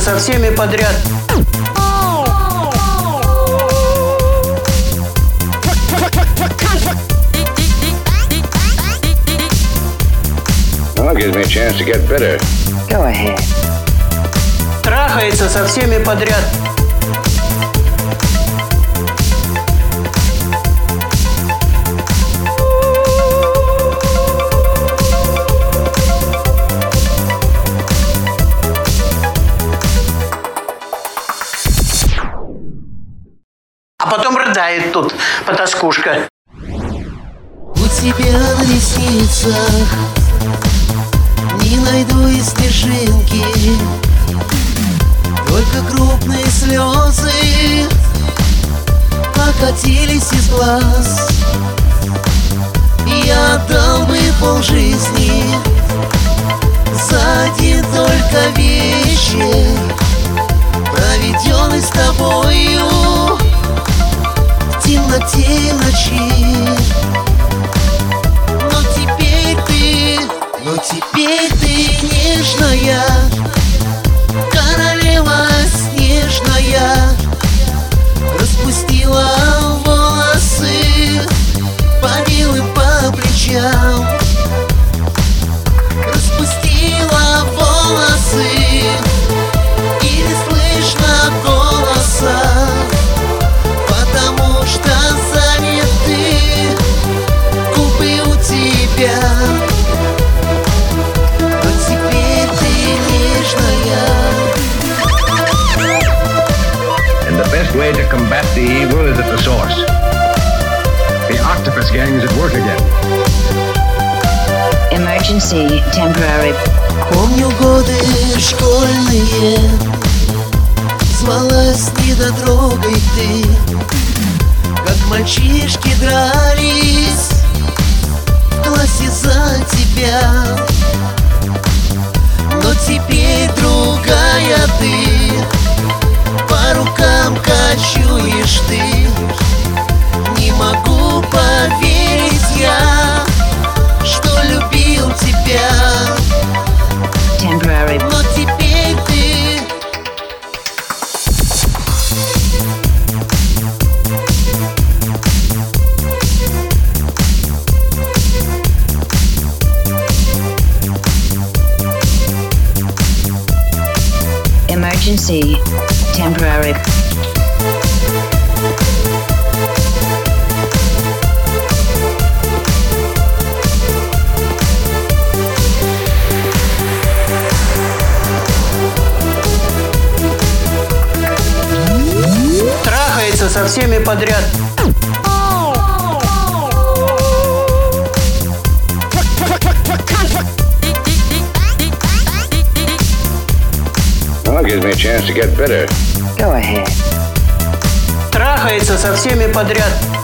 Со всеми подряд. Well, it gives me a chance to get better. Go ahead. Трахается со всеми подряд. Потом рыдает тут потаскушка. У тебя на ресницах Не найду и снежинки Только крупные слезы Покатились из глаз Я отдал бы полжизни За один только вечер Проведенный с тобою темноте ночи но теперь ты, но теперь ты нежная. Королева снежная. Распустила Emergency temporary. Помню годы школьные Звалась недотрогой ты. Как мальчишки дрались В классе за тебя. Но теперь другая ты По рукам кочуешь ты Emergency temporary. Трахается со всеми подряд. It gives me a chance to get better. Go ahead. Трахается со всеми подряд.